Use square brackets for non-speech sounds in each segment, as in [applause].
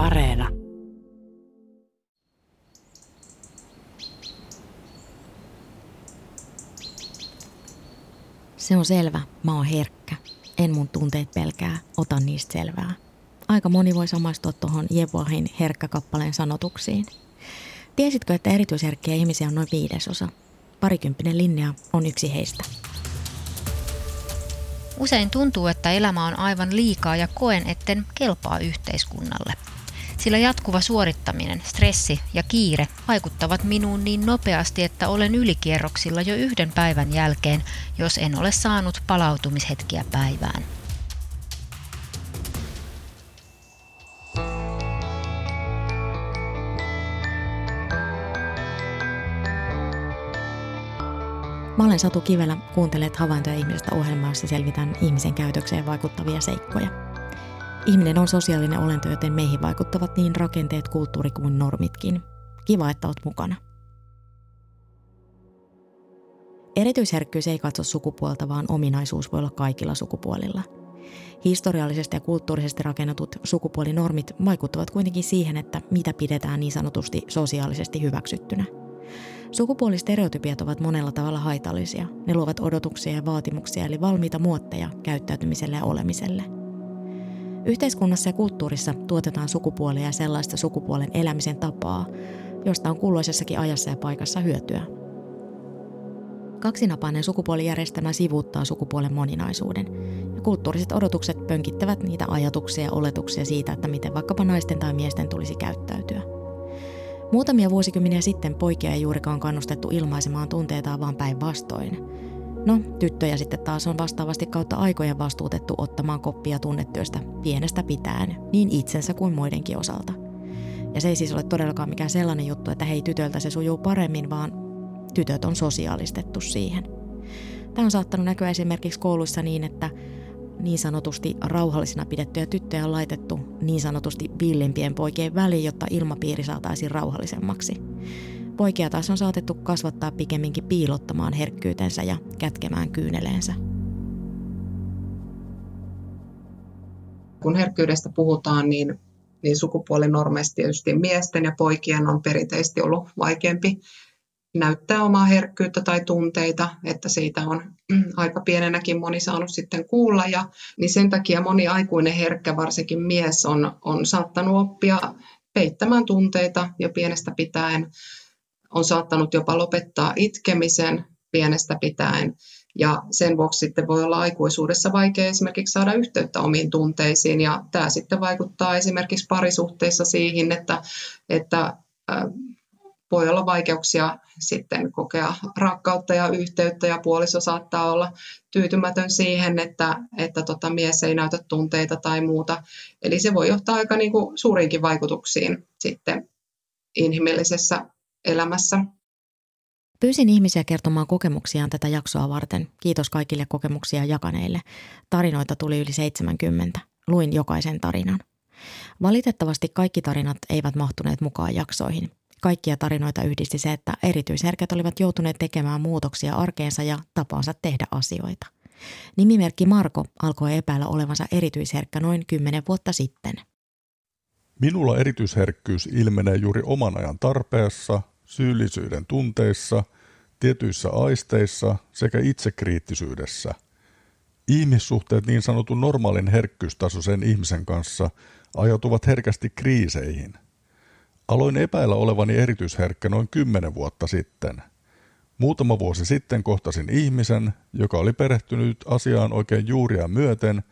Areena. Se on selvä, mä oon herkkä. En mun tunteet pelkää, otan niistä selvää. Aika moni voi samaistua tuohon Jevoahin herkkä-kappaleen sanotuksiin. Tiesitkö, että erityisherkkiä ihmisiä on noin viidesosa? Parikymppinen linja on yksi heistä. Usein tuntuu, että elämä on aivan liikaa ja koen, etten kelpaa yhteiskunnalle. Sillä jatkuva suorittaminen, stressi ja kiire vaikuttavat minuun niin nopeasti, että olen ylikierroksilla jo yhden päivän jälkeen, jos en ole saanut palautumishetkiä päivään. Mä olen Satu Kivelä, kuuntelet havaintoja ihmisestä ohjelmaa, jossa selvitän ihmisen käytökseen vaikuttavia seikkoja. Ihminen on sosiaalinen olento, joten meihin vaikuttavat niin rakenteet, kulttuuri kuin normitkin. Kiva, että oot mukana. Erityisherkkyys ei katso sukupuolta, vaan ominaisuus voi olla kaikilla sukupuolilla. Historiallisesti ja kulttuurisesti rakennetut sukupuolinormit vaikuttavat kuitenkin siihen, että mitä pidetään niin sanotusti sosiaalisesti hyväksyttynä – Sukupuolistereotypiat ovat monella tavalla haitallisia. Ne luovat odotuksia ja vaatimuksia eli valmiita muotteja käyttäytymiselle ja olemiselle. Yhteiskunnassa ja kulttuurissa tuotetaan sukupuolia ja sellaista sukupuolen elämisen tapaa, josta on kulloisessakin ajassa ja paikassa hyötyä. Kaksinapainen sukupuolijärjestelmä sivuuttaa sukupuolen moninaisuuden, ja kulttuuriset odotukset pönkittävät niitä ajatuksia ja oletuksia siitä, että miten vaikkapa naisten tai miesten tulisi käyttäytyä. Muutamia vuosikymmeniä sitten poikia ei juurikaan kannustettu ilmaisemaan tunteitaan vaan päinvastoin. No, tyttöjä sitten taas on vastaavasti kautta aikojen vastuutettu ottamaan koppia tunnetyöstä pienestä pitäen, niin itsensä kuin muidenkin osalta. Ja se ei siis ole todellakaan mikään sellainen juttu, että hei tytöltä se sujuu paremmin, vaan tytöt on sosiaalistettu siihen. Tämä on saattanut näkyä esimerkiksi kouluissa niin, että niin sanotusti rauhallisina pidettyjä tyttöjä on laitettu niin sanotusti villimpien poikien väliin, jotta ilmapiiri saataisiin rauhallisemmaksi. Poikia taas on saatettu kasvattaa pikemminkin piilottamaan herkkyytensä ja kätkemään kyyneleensä. Kun herkkyydestä puhutaan, niin, niin sukupuolinormeista tietysti miesten ja poikien on perinteisesti ollut vaikeampi näyttää omaa herkkyyttä tai tunteita, että siitä on [clears throat] aika pienenäkin moni saanut sitten kuulla. Ja, niin sen takia moni aikuinen herkkä, varsinkin mies, on, on saattanut oppia peittämään tunteita jo pienestä pitäen. On saattanut jopa lopettaa itkemisen pienestä pitäen. Ja sen vuoksi sitten voi olla aikuisuudessa vaikea esimerkiksi saada yhteyttä omiin tunteisiin. Ja tämä sitten vaikuttaa esimerkiksi parisuhteissa siihen, että, että voi olla vaikeuksia sitten kokea rakkautta ja yhteyttä ja puoliso saattaa olla tyytymätön siihen, että, että tota mies ei näytä tunteita tai muuta. Eli se voi johtaa aika niin kuin suuriinkin vaikutuksiin sitten inhimillisessä elämässä. Pyysin ihmisiä kertomaan kokemuksiaan tätä jaksoa varten. Kiitos kaikille kokemuksia jakaneille. Tarinoita tuli yli 70. Luin jokaisen tarinan. Valitettavasti kaikki tarinat eivät mahtuneet mukaan jaksoihin. Kaikkia tarinoita yhdisti se, että erityisherkät olivat joutuneet tekemään muutoksia arkeensa ja tapaansa tehdä asioita. Nimimerkki Marko alkoi epäillä olevansa erityisherkkä noin kymmenen vuotta sitten. Minulla erityisherkkyys ilmenee juuri oman ajan tarpeessa, syyllisyyden tunteissa, tietyissä aisteissa sekä itsekriittisyydessä. Ihmissuhteet niin sanotun normaalin herkkyystasoisen ihmisen kanssa ajautuvat herkästi kriiseihin – Aloin epäillä olevani erityisherkkä noin kymmenen vuotta sitten. Muutama vuosi sitten kohtasin ihmisen, joka oli perehtynyt asiaan oikein juuria myöten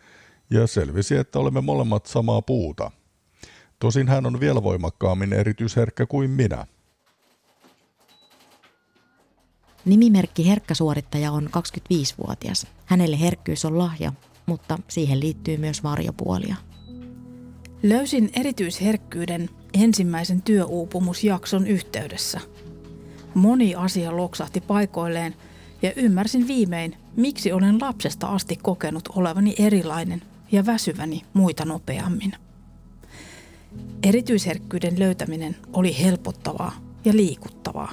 ja selvisi, että olemme molemmat samaa puuta. Tosin hän on vielä voimakkaammin erityisherkkä kuin minä. Nimimerkki Herkkäsuorittaja on 25-vuotias. Hänelle herkkyys on lahja, mutta siihen liittyy myös varjopuolia. Löysin erityisherkkyyden ensimmäisen työuupumusjakson yhteydessä. Moni asia loksahti paikoilleen ja ymmärsin viimein, miksi olen lapsesta asti kokenut olevani erilainen ja väsyväni muita nopeammin. Erityisherkkyyden löytäminen oli helpottavaa ja liikuttavaa.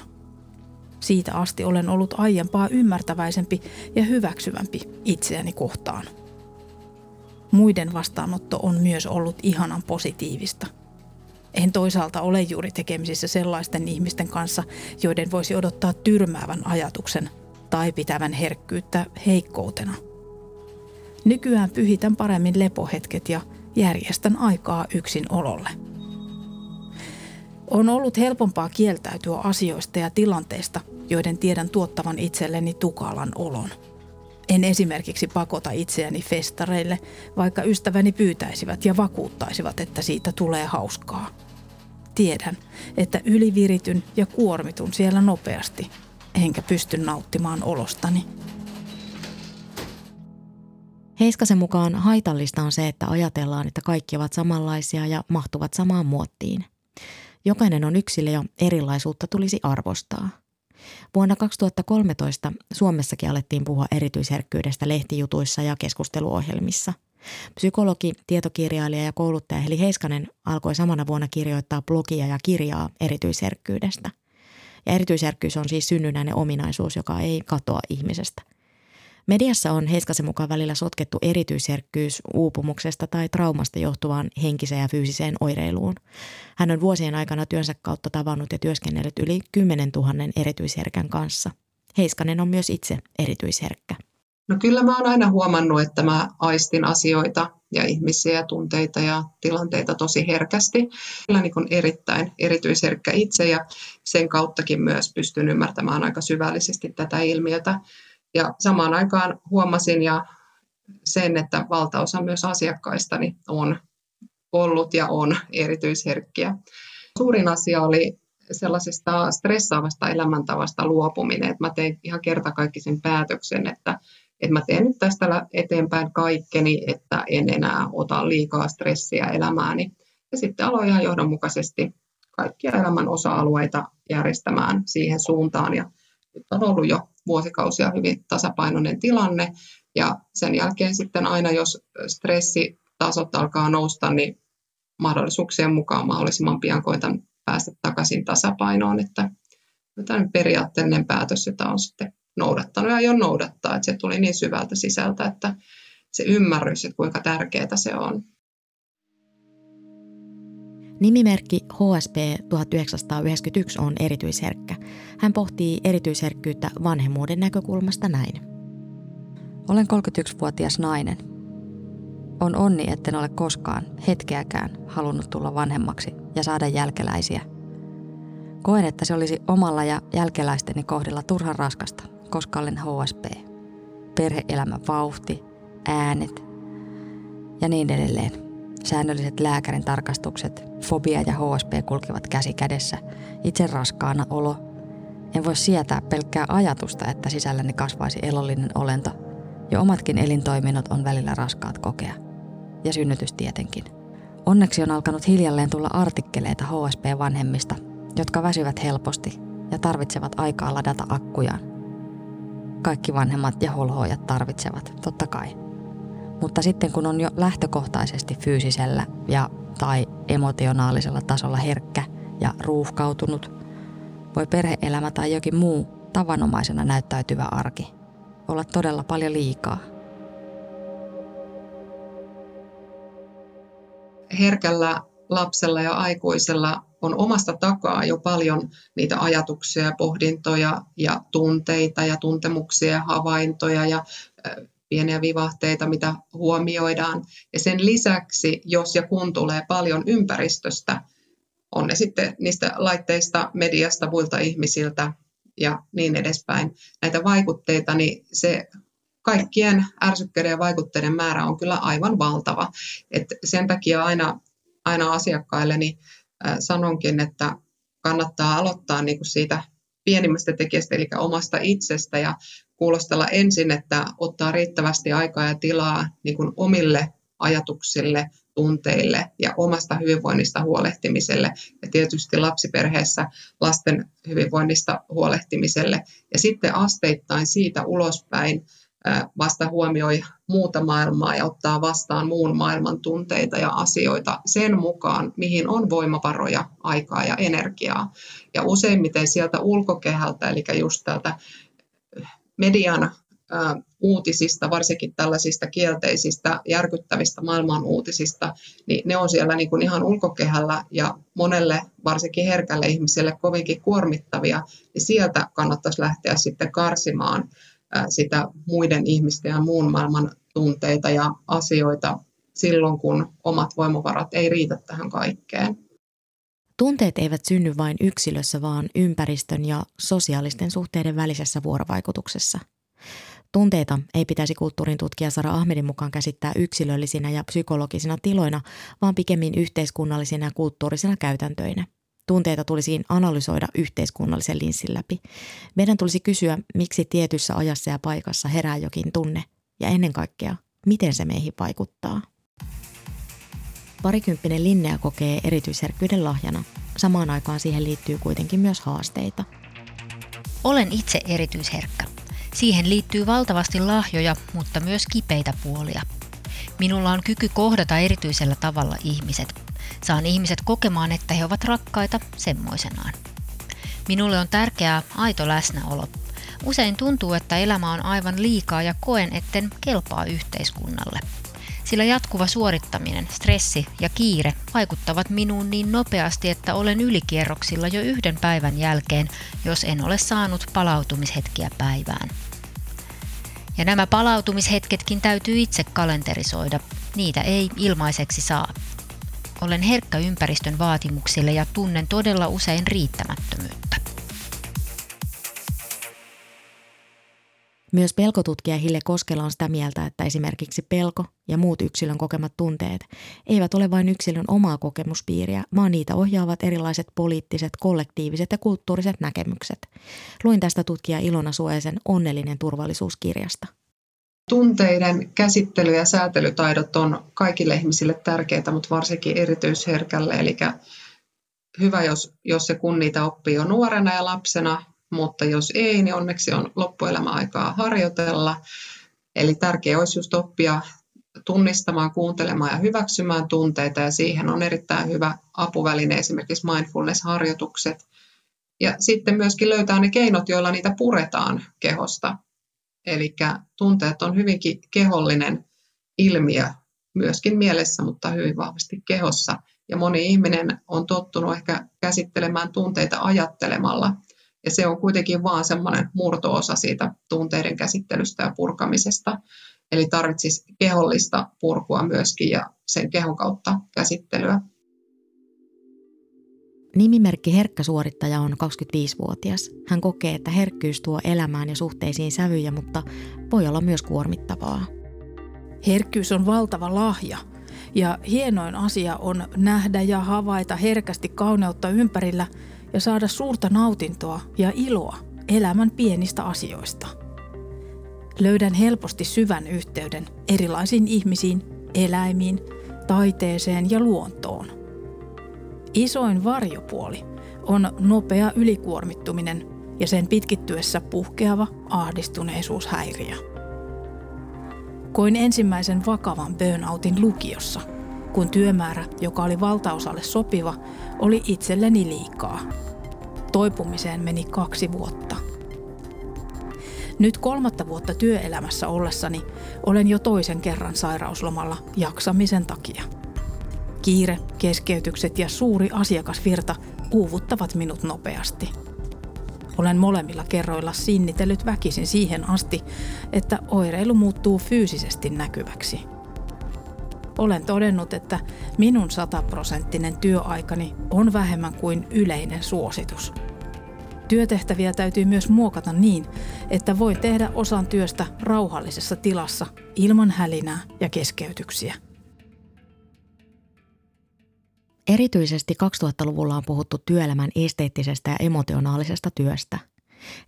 Siitä asti olen ollut aiempaa ymmärtäväisempi ja hyväksyvämpi itseäni kohtaan. Muiden vastaanotto on myös ollut ihanan positiivista – En toisaalta ole juuri tekemisissä sellaisten ihmisten kanssa, joiden voisi odottaa tyrmäävän ajatuksen tai pitävän herkkyyttä heikkoutena. Nykyään pyhitän paremmin lepohetket ja järjestän aikaa yksin ololle. On ollut helpompaa kieltäytyä asioista ja tilanteista, joiden tiedän tuottavan itselleni tukalan olon. En esimerkiksi pakota itseäni festareille, vaikka ystäväni pyytäisivät ja vakuuttaisivat, että siitä tulee hauskaa. Tiedän, että ylivirityn ja kuormitun siellä nopeasti, enkä pysty nauttimaan olostani. Heiskasen mukaan haitallista on se, että ajatellaan, että kaikki ovat samanlaisia ja mahtuvat samaan muottiin. Jokainen on yksilö ja erilaisuutta tulisi arvostaa. Vuonna 2013 Suomessakin alettiin puhua erityisherkkyydestä lehtijutuissa ja keskusteluohjelmissa. Psykologi, tietokirjailija ja kouluttaja Heli Heiskanen alkoi samana vuonna kirjoittaa blogia ja kirjaa erityisherkkyydestä. Ja erityisherkkyys on siis synnynnäinen ominaisuus, joka ei katoa ihmisestä – Mediassa on Heiskasen mukaan välillä sotkettu erityisherkkyys uupumuksesta tai traumasta johtuvaan henkiseen ja fyysiseen oireiluun. Hän on vuosien aikana työnsä kautta tavannut ja työskennellyt yli 10 000 erityisherkän kanssa. Heiskanen on myös itse erityisherkkä. No kyllä mä oon aina huomannut, että mä aistin asioita ja ihmisiä, tunteita ja tilanteita tosi herkästi. Kyllä niin kuin erittäin erityisherkkä itse ja sen kauttakin myös pystyn ymmärtämään aika syvällisesti tätä ilmiötä. Ja samaan aikaan huomasin ja sen, että valtaosa myös asiakkaistani on ollut ja on erityisherkkiä. Suurin asia oli sellaisesta stressaavasta elämäntavasta luopuminen, että mä tein ihan kertakaikkisen päätöksen, että, että mä teen nyt tästä eteenpäin kaikkeni, että en enää ota liikaa stressiä elämääni. Ja sitten aloin ihan johdonmukaisesti kaikkia elämän osa-alueita järjestämään siihen suuntaan. Ja nyt on ollut jo vuosikausia hyvin tasapainoinen tilanne. Ja sen jälkeen sitten aina, jos stressitasot alkaa nousta, niin mahdollisuuksien mukaan mahdollisimman pian koitan päästä takaisin tasapainoon. Että tämä periaatteellinen päätös, jota on sitten noudattanut ja aion noudattaa, että se tuli niin syvältä sisältä, että se ymmärrys, että kuinka tärkeää se on. Nimimerkki HSP 1991 on erityisherkkä. Hän pohtii erityisherkkyyttä vanhemmuuden näkökulmasta näin. Olen 31-vuotias nainen. On onni, etten ole koskaan hetkeäkään halunnut tulla vanhemmaksi ja saada jälkeläisiä. Koen, että se olisi omalla ja jälkeläisteni kohdalla turhan raskasta, koska olen HSP. Perheelämän vauhti, äänet ja niin edelleen. Säännölliset lääkärin tarkastukset, fobia ja HSP kulkevat käsi kädessä, itse raskaana olo. En voi sietää pelkkää ajatusta, että sisälläni kasvaisi elollinen olento. Jo omatkin elintoiminnot on välillä raskaat kokea. Ja synnytys tietenkin. Onneksi on alkanut hiljalleen tulla artikkeleita HSP-vanhemmista, jotka väsyvät helposti ja tarvitsevat aikaa ladata akkujaan. Kaikki vanhemmat ja holhoojat tarvitsevat, totta kai. Mutta sitten kun on jo lähtökohtaisesti fyysisellä ja tai emotionaalisella tasolla herkkä ja ruuhkautunut, voi perheelämä tai jokin muu tavanomaisena näyttäytyvä arki olla todella paljon liikaa. Herkällä lapsella ja aikuisella on omasta takaa jo paljon niitä ajatuksia, pohdintoja ja tunteita ja tuntemuksia ja havaintoja ja pieniä vivahteita, mitä huomioidaan. Ja sen lisäksi, jos ja kun tulee paljon ympäristöstä, on ne sitten niistä laitteista, mediasta, muilta ihmisiltä ja niin edespäin, näitä vaikutteita, niin se kaikkien ärsykkeiden ja vaikutteiden määrä on kyllä aivan valtava. Et sen takia aina, aina asiakkailleni sanonkin, että kannattaa aloittaa niin kuin siitä pienimmästä tekijästä, eli omasta itsestä, ja kuulostella ensin, että ottaa riittävästi aikaa ja tilaa niin kuin omille ajatuksille, tunteille ja omasta hyvinvoinnista huolehtimiselle ja tietysti lapsiperheessä lasten hyvinvoinnista huolehtimiselle. Ja sitten asteittain siitä ulospäin vasta huomioi muuta maailmaa ja ottaa vastaan muun maailman tunteita ja asioita sen mukaan, mihin on voimavaroja, aikaa ja energiaa. Ja useimmiten sieltä ulkokehältä, eli just täältä median uutisista, varsinkin tällaisista kielteisistä, järkyttävistä maailman uutisista, niin ne on siellä niin kuin ihan ulkokehällä ja monelle, varsinkin herkälle ihmiselle, kovinkin kuormittavia, niin sieltä kannattaisi lähteä sitten karsimaan sitä muiden ihmisten ja muun maailman tunteita ja asioita silloin, kun omat voimavarat ei riitä tähän kaikkeen. Tunteet eivät synny vain yksilössä, vaan ympäristön ja sosiaalisten suhteiden välisessä vuorovaikutuksessa. Tunteita ei pitäisi kulttuurin tutkija Sara Ahmedin mukaan käsittää yksilöllisinä ja psykologisina tiloina, vaan pikemmin yhteiskunnallisina ja kulttuurisina käytäntöinä. Tunteita tulisi analysoida yhteiskunnallisen linssin läpi. Meidän tulisi kysyä, miksi tietyssä ajassa ja paikassa herää jokin tunne, ja ennen kaikkea, miten se meihin vaikuttaa. Parikymppinen Linnea kokee erityisherkkyyden lahjana. Samaan aikaan siihen liittyy kuitenkin myös haasteita. Olen itse erityisherkkä. Siihen liittyy valtavasti lahjoja, mutta myös kipeitä puolia. Minulla on kyky kohdata erityisellä tavalla ihmiset. Saan ihmiset kokemaan, että he ovat rakkaita semmoisenaan. Minulle on tärkeää aito läsnäolo. Usein tuntuu, että elämä on aivan liikaa ja koen, etten kelpaa yhteiskunnalle – sillä jatkuva suorittaminen, stressi ja kiire vaikuttavat minuun niin nopeasti, että olen ylikierroksilla jo yhden päivän jälkeen, jos en ole saanut palautumishetkiä päivään. Ja nämä palautumishetketkin täytyy itse kalenterisoida, niitä ei ilmaiseksi saa. Olen herkkä ympäristön vaatimuksille ja tunnen todella usein riittämättömyyttä. Myös pelkotutkija Hille Koskela on sitä mieltä, että esimerkiksi pelko ja muut yksilön kokemat tunteet eivät ole vain yksilön omaa kokemuspiiriä, vaan niitä ohjaavat erilaiset poliittiset, kollektiiviset ja kulttuuriset näkemykset. Luin tästä tutkija Ilona Suojasen Onnellinen turvallisuuskirjasta. Tunteiden käsittely- ja säätelytaidot on kaikille ihmisille tärkeitä, mutta varsinkin erityisherkälle. Eli hyvä, jos, jos se kun niitä oppii jo nuorena ja lapsena, mutta jos ei, niin onneksi on loppuelämä aikaa harjoitella. Eli tärkeää olisi just oppia tunnistamaan, kuuntelemaan ja hyväksymään tunteita ja siihen on erittäin hyvä apuväline esimerkiksi mindfulness-harjoitukset. Ja sitten myöskin löytää ne keinot, joilla niitä puretaan kehosta. Eli tunteet on hyvinkin kehollinen ilmiö myöskin mielessä, mutta hyvin vahvasti kehossa. Ja moni ihminen on tottunut ehkä käsittelemään tunteita ajattelemalla – ja se on kuitenkin vaan semmoinen murtoosa siitä tunteiden käsittelystä ja purkamisesta. Eli tarvitsisi kehollista purkua myöskin ja sen kehon kautta käsittelyä. Nimimerkki Herkkä suorittaja on 25-vuotias. Hän kokee, että herkkyys tuo elämään ja suhteisiin sävyjä, mutta voi olla myös kuormittavaa. Herkkyys on valtava lahja ja hienoin asia on nähdä ja havaita herkästi kauneutta ympärillä – ja saada suurta nautintoa ja iloa elämän pienistä asioista. Löydän helposti syvän yhteyden erilaisiin ihmisiin, eläimiin, taiteeseen ja luontoon. Isoin varjopuoli on nopea ylikuormittuminen ja sen pitkittyessä puhkeava ahdistuneisuushäiriö. Koin ensimmäisen vakavan burnoutin lukiossa, kun työmäärä, joka oli valtaosalle sopiva, oli itselleni liikaa – Toipumiseen meni kaksi vuotta. Nyt kolmatta vuotta työelämässä ollessani olen jo toisen kerran sairauslomalla jaksamisen takia. Kiire, keskeytykset ja suuri asiakasvirta uuvuttavat minut nopeasti. Olen molemmilla kerroilla sinnitellyt väkisin siihen asti, että oireilu muuttuu fyysisesti näkyväksi – olen todennut, että minun sataprosenttinen työaikani on vähemmän kuin yleinen suositus. Työtehtäviä täytyy myös muokata niin, että voi tehdä osan työstä rauhallisessa tilassa ilman hälinää ja keskeytyksiä. Erityisesti 2000-luvulla on puhuttu työelämän esteettisestä ja emotionaalisesta työstä –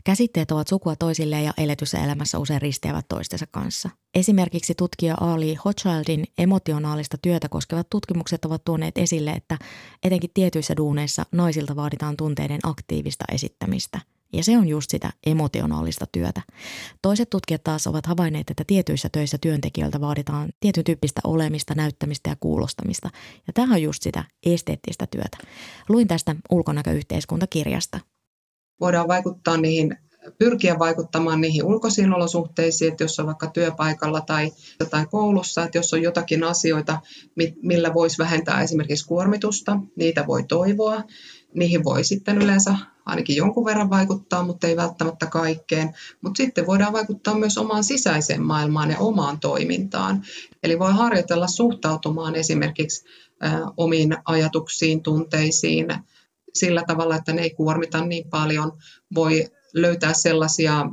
Käsitteet ovat sukua toisilleen ja eletyssä elämässä usein risteävät toistensa kanssa. Esimerkiksi tutkija Ali Hochschildin emotionaalista työtä koskevat tutkimukset ovat tuoneet esille, että etenkin tietyissä duuneissa naisilta vaaditaan tunteiden aktiivista esittämistä. Ja se on just sitä emotionaalista työtä. Toiset tutkijat taas ovat havainneet, että tietyissä töissä työntekijöiltä vaaditaan tietyn tyyppistä olemista, näyttämistä ja kuulostamista. Ja tämä on just sitä esteettistä työtä. Luin tästä ulkonäköyhteiskuntakirjasta voidaan vaikuttaa niihin pyrkiä vaikuttamaan niihin ulkoisiin olosuhteisiin, että jos on vaikka työpaikalla tai, tai koulussa, että jos on jotakin asioita, millä voisi vähentää esimerkiksi kuormitusta, niitä voi toivoa. Niihin voi sitten yleensä ainakin jonkun verran vaikuttaa, mutta ei välttämättä kaikkeen. Mutta sitten voidaan vaikuttaa myös omaan sisäiseen maailmaan ja omaan toimintaan. Eli voi harjoitella suhtautumaan esimerkiksi omiin ajatuksiin, tunteisiin sillä tavalla, että ne ei kuormita niin paljon. Voi löytää sellaisia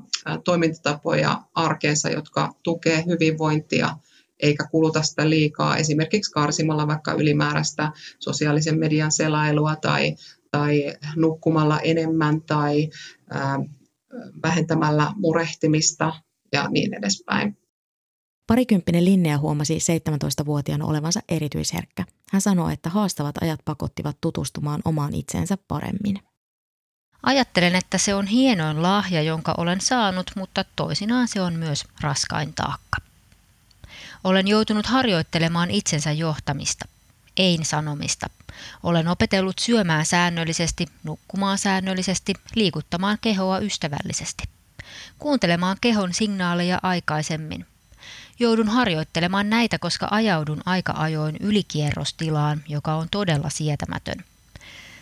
toimintatapoja arkeensa, jotka tukee hyvinvointia eikä kuluta sitä liikaa, esimerkiksi karsimalla vaikka ylimääräistä sosiaalisen median selailua tai, tai nukkumalla enemmän tai ää, vähentämällä murehtimista ja niin edespäin. Parikymppinen Linnea huomasi 17-vuotiaana olevansa erityisherkkä. Hän sanoi, että haastavat ajat pakottivat tutustumaan omaan itseensä paremmin. Ajattelen, että se on hienoin lahja, jonka olen saanut, mutta toisinaan se on myös raskain taakka. Olen joutunut harjoittelemaan itsensä johtamista, ein sanomista. Olen opetellut syömään säännöllisesti, nukkumaan säännöllisesti, liikuttamaan kehoa ystävällisesti. Kuuntelemaan kehon signaaleja aikaisemmin. Joudun harjoittelemaan näitä, koska ajaudun aika ajoin ylikierrostilaan, joka on todella sietämätön.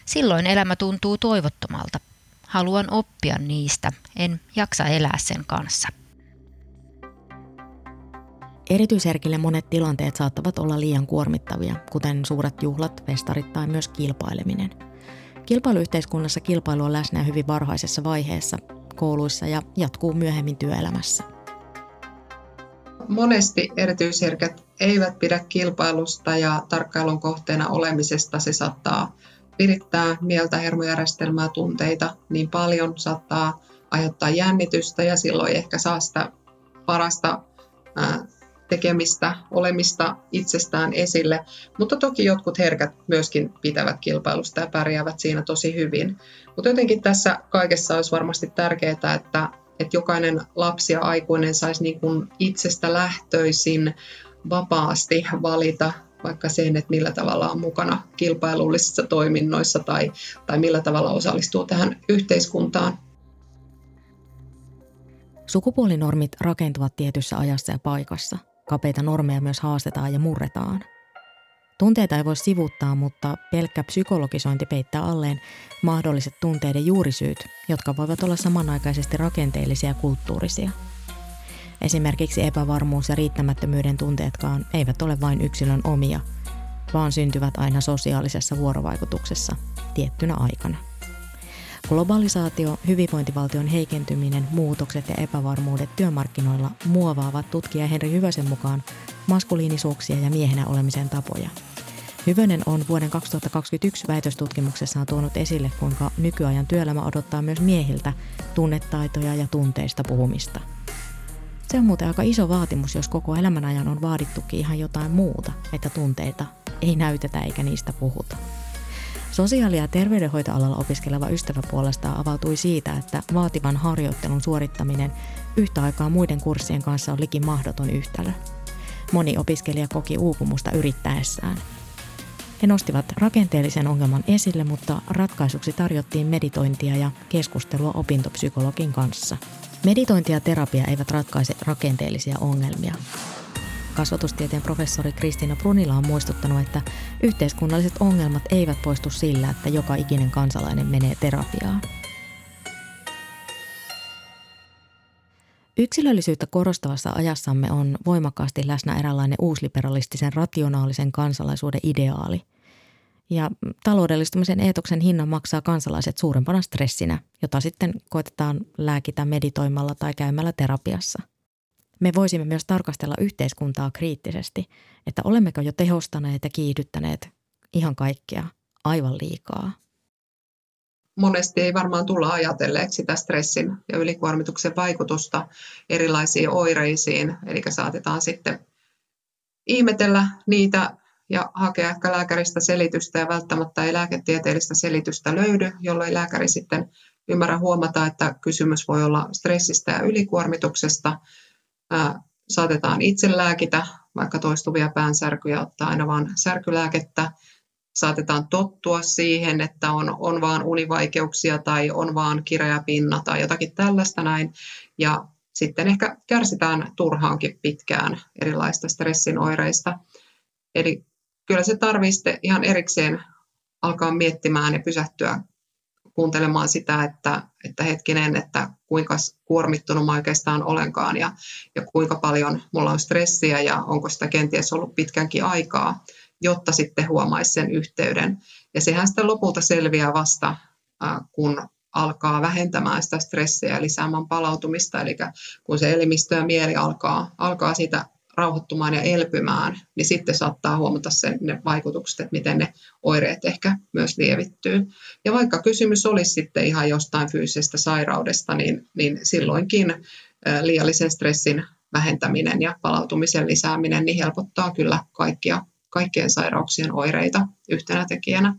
Silloin elämä tuntuu toivottomalta. Haluan oppia niistä, en jaksa elää sen kanssa. Erityisherkille monet tilanteet saattavat olla liian kuormittavia, kuten suuret juhlat, festarit tai myös kilpaileminen. Kilpailuyhteiskunnassa kilpailu on läsnä hyvin varhaisessa vaiheessa, kouluissa ja jatkuu myöhemmin työelämässä. Monesti erityisherkät eivät pidä kilpailusta ja tarkkailun kohteena olemisesta. Se saattaa virittää mieltä, hermojärjestelmää, tunteita niin paljon, saattaa aiheuttaa jännitystä ja silloin ehkä saa sitä parasta tekemistä, olemista itsestään esille. Mutta toki jotkut herkät myöskin pitävät kilpailusta ja pärjäävät siinä tosi hyvin. Mutta jotenkin tässä kaikessa olisi varmasti tärkeää, että, että jokainen lapsi ja aikuinen saisi niin kuin itsestä lähtöisin vapaasti valita vaikka sen, että millä tavalla on mukana kilpailullisissa toiminnoissa tai, tai millä tavalla osallistuu tähän yhteiskuntaan. Sukupuolinormit rakentuvat tietyssä ajassa ja paikassa. Kapeita normeja myös haastetaan ja murretaan. Tunteita ei voi sivuttaa, mutta pelkkä psykologisointi peittää alleen mahdolliset tunteiden juurisyyt, jotka voivat olla samanaikaisesti rakenteellisia ja kulttuurisia – Esimerkiksi epävarmuus ja riittämättömyyden tunteetkaan eivät ole vain yksilön omia, vaan syntyvät aina sosiaalisessa vuorovaikutuksessa tiettynä aikana. Globalisaatio, hyvinvointivaltion heikentyminen, muutokset ja epävarmuudet työmarkkinoilla muovaavat tutkija Henri Hyvösen mukaan maskuliinisuuksia ja miehenä olemisen tapoja. Hyvönen on vuoden 2021 väitöstutkimuksessaan tuonut esille, kuinka nykyajan työelämä odottaa myös miehiltä tunnetaitoja ja tunteista puhumista – se on muuten aika iso vaatimus, jos koko elämän ajan on vaadittukin ihan jotain muuta, että tunteita ei näytetä eikä niistä puhuta. Sosiaali- ja terveydenhoitoalalla opiskeleva ystävä puolestaan avautui siitä, että vaativan harjoittelun suorittaminen yhtä aikaa muiden kurssien kanssa on likin mahdoton yhtälö. Moni opiskelija koki uupumusta yrittäessään. He nostivat rakenteellisen ongelman esille, mutta ratkaisuksi tarjottiin meditointia ja keskustelua opintopsykologin kanssa – Meditointi ja terapia eivät ratkaise rakenteellisia ongelmia. Kasvatustieteen professori Kristiina Brunila on muistuttanut, että yhteiskunnalliset ongelmat eivät poistu sillä, että joka ikinen kansalainen menee terapiaan. Yksilöllisyyttä korostavassa ajassamme on voimakkaasti läsnä eräänlainen uusliberalistisen rationaalisen kansalaisuuden ideaali – ja taloudellistumisen eetoksen hinnan maksaa kansalaiset suurempana stressinä, jota sitten koetetaan lääkitä meditoimalla tai käymällä terapiassa. Me voisimme myös tarkastella yhteiskuntaa kriittisesti, että olemmeko jo tehostaneet ja kiihdyttäneet ihan kaikkea aivan liikaa. Monesti ei varmaan tulla ajatelleeksi sitä stressin ja ylikuormituksen vaikutusta erilaisiin oireisiin, eli saatetaan sitten ihmetellä niitä ja hakea ehkä lääkäristä selitystä ja välttämättä ei lääketieteellistä selitystä löydy, jolloin lääkäri sitten ymmärrä huomata, että kysymys voi olla stressistä ja ylikuormituksesta. Saatetaan itse lääkitä, vaikka toistuvia päänsärkyjä, ottaa aina vain särkylääkettä saatetaan tottua siihen, että on, on vaan univaikeuksia tai on vaan kireä pinna tai jotakin tällaista näin. Ja sitten ehkä kärsitään turhaankin pitkään erilaista stressin oireista. Eli kyllä se tarvitsee ihan erikseen alkaa miettimään ja pysähtyä kuuntelemaan sitä, että, että hetkinen, että kuinka kuormittunut mä oikeastaan olenkaan ja, ja kuinka paljon mulla on stressiä ja onko sitä kenties ollut pitkänkin aikaa, jotta sitten huomaisi sen yhteyden. Ja sehän sitten lopulta selviää vasta, kun alkaa vähentämään sitä stressiä ja lisäämään palautumista, eli kun se elimistö ja mieli alkaa, alkaa sitä rauhoittumaan ja elpymään, niin sitten saattaa huomata sen ne vaikutukset, että miten ne oireet ehkä myös lievittyy. Ja vaikka kysymys olisi sitten ihan jostain fyysisestä sairaudesta, niin, niin silloinkin liiallisen stressin vähentäminen ja palautumisen lisääminen niin helpottaa kyllä kaikkia, kaikkien sairauksien oireita yhtenä tekijänä.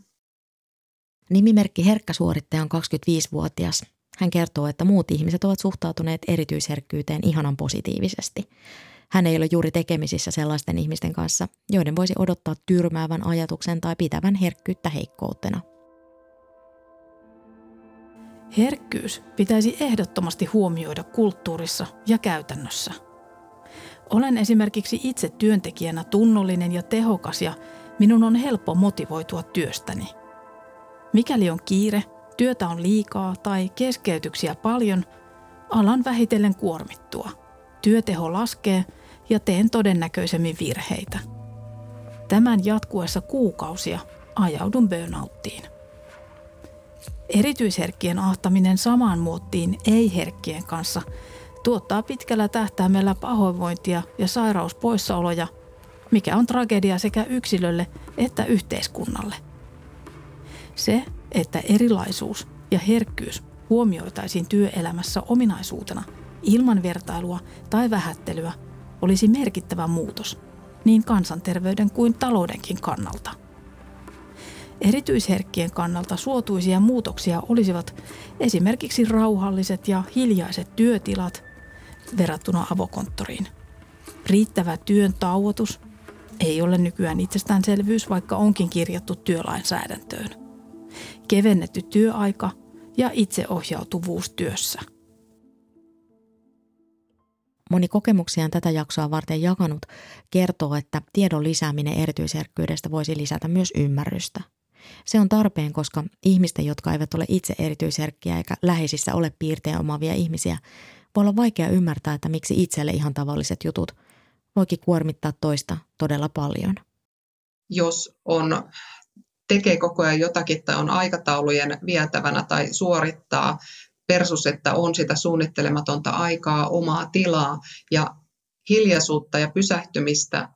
Nimimerkki Herkkäsuorittaja on 25-vuotias. Hän kertoo, että muut ihmiset ovat suhtautuneet erityisherkkyyteen ihanan positiivisesti. Hän ei ole juuri tekemisissä sellaisten ihmisten kanssa, joiden voisi odottaa tyrmäävän ajatuksen tai pitävän herkkyyttä heikkoutena. Herkkyys pitäisi ehdottomasti huomioida kulttuurissa ja käytännössä. Olen esimerkiksi itse työntekijänä tunnollinen ja tehokas ja minun on helppo motivoitua työstäni. Mikäli on kiire, työtä on liikaa tai keskeytyksiä paljon, alan vähitellen kuormittua. Työteho laskee – ja teen todennäköisemmin virheitä. Tämän jatkuessa kuukausia ajaudun burnouttiin. Erityisherkkien ahtaminen samaan muottiin ei-herkkien kanssa tuottaa pitkällä tähtäimellä pahoinvointia ja sairauspoissaoloja, mikä on tragedia sekä yksilölle että yhteiskunnalle. Se, että erilaisuus ja herkkyys huomioitaisiin työelämässä ominaisuutena ilman vertailua tai vähättelyä – olisi merkittävä muutos niin kansanterveyden kuin taloudenkin kannalta. Erityisherkkien kannalta suotuisia muutoksia olisivat esimerkiksi rauhalliset ja hiljaiset työtilat verrattuna avokonttoriin. Riittävä työn tauotus ei ole nykyään itsestäänselvyys, vaikka onkin kirjattu työlainsäädäntöön. Kevennetty työaika ja itseohjautuvuus työssä – Moni kokemuksiaan tätä jaksoa varten jakanut kertoo, että tiedon lisääminen erityisherkkyydestä voisi lisätä myös ymmärrystä. Se on tarpeen, koska ihmisten, jotka eivät ole itse erityisherkkiä eikä läheisissä ole piirteen omavia ihmisiä, voi olla vaikea ymmärtää, että miksi itselle ihan tavalliset jutut voikin kuormittaa toista todella paljon. Jos on tekee koko ajan jotakin tai on aikataulujen vietävänä tai suorittaa versus, että on sitä suunnittelematonta aikaa, omaa tilaa ja hiljaisuutta ja pysähtymistä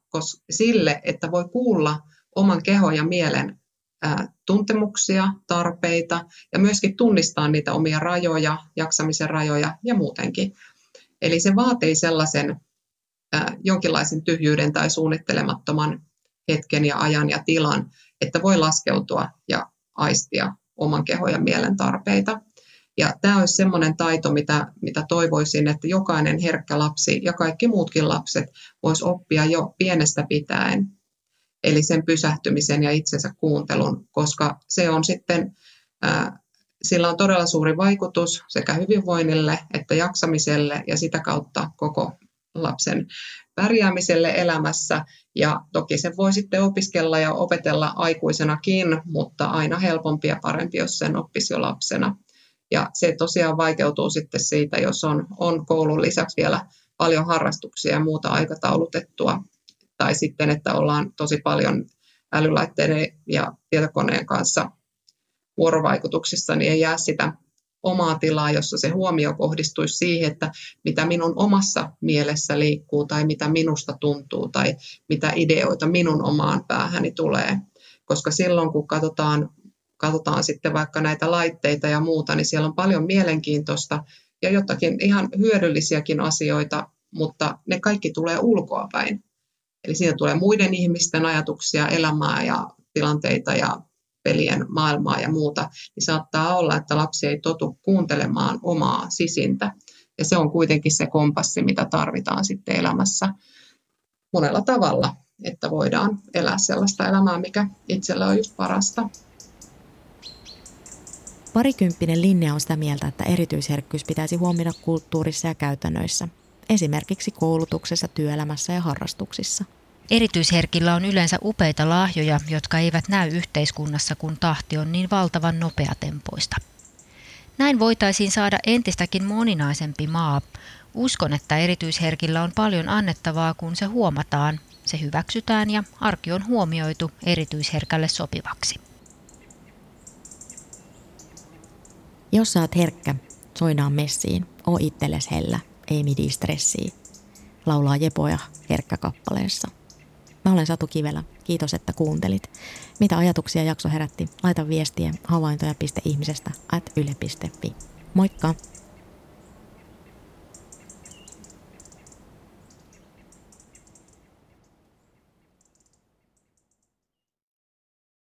sille, että voi kuulla oman kehon ja mielen tuntemuksia, tarpeita ja myöskin tunnistaa niitä omia rajoja, jaksamisen rajoja ja muutenkin. Eli se vaatii sellaisen jonkinlaisen tyhjyyden tai suunnittelemattoman hetken ja ajan ja tilan, että voi laskeutua ja aistia oman kehon ja mielen tarpeita. Ja tämä olisi sellainen taito, mitä, mitä toivoisin, että jokainen herkkä lapsi ja kaikki muutkin lapset vois oppia jo pienestä pitäen. Eli sen pysähtymisen ja itsensä kuuntelun, koska se on sitten, ää, sillä on todella suuri vaikutus sekä hyvinvoinnille että jaksamiselle ja sitä kautta koko lapsen pärjäämiselle elämässä. Ja toki se voi sitten opiskella ja opetella aikuisenakin, mutta aina helpompi ja parempi, jos sen oppisi jo lapsena. Ja se tosiaan vaikeutuu sitten siitä, jos on, on koulun lisäksi vielä paljon harrastuksia ja muuta aikataulutettua. Tai sitten, että ollaan tosi paljon älylaitteiden ja tietokoneen kanssa vuorovaikutuksissa, niin ei jää sitä omaa tilaa, jossa se huomio kohdistuisi siihen, että mitä minun omassa mielessä liikkuu tai mitä minusta tuntuu tai mitä ideoita minun omaan päähäni tulee. Koska silloin, kun katsotaan katsotaan sitten vaikka näitä laitteita ja muuta, niin siellä on paljon mielenkiintoista ja jotakin ihan hyödyllisiäkin asioita, mutta ne kaikki tulee ulkoa päin. Eli siinä tulee muiden ihmisten ajatuksia, elämää ja tilanteita ja pelien maailmaa ja muuta, niin saattaa olla, että lapsi ei totu kuuntelemaan omaa sisintä. Ja se on kuitenkin se kompassi, mitä tarvitaan sitten elämässä monella tavalla. että voidaan elää sellaista elämää, mikä itselle on just parasta. Parikymppinen linja on sitä mieltä, että erityisherkkyys pitäisi huomioida kulttuurissa ja käytännöissä, esimerkiksi koulutuksessa, työelämässä ja harrastuksissa. Erityisherkillä on yleensä upeita lahjoja, jotka eivät näy yhteiskunnassa, kun tahti on niin valtavan nopeatempoista. Näin voitaisiin saada entistäkin moninaisempi maa. Uskon, että erityisherkillä on paljon annettavaa, kun se huomataan, se hyväksytään ja arki on huomioitu erityisherkälle sopivaksi. Jos sä oot herkkä, soinaan messiin, oo itselles hellä, ei midi stressiä. Laulaa Jepoja herkkä kappaleessa. Mä olen Satu Kivelä. Kiitos, että kuuntelit. Mitä ajatuksia jakso herätti? Laita viestiä havaintoja.ihmisestä at yle.fi. Moikka!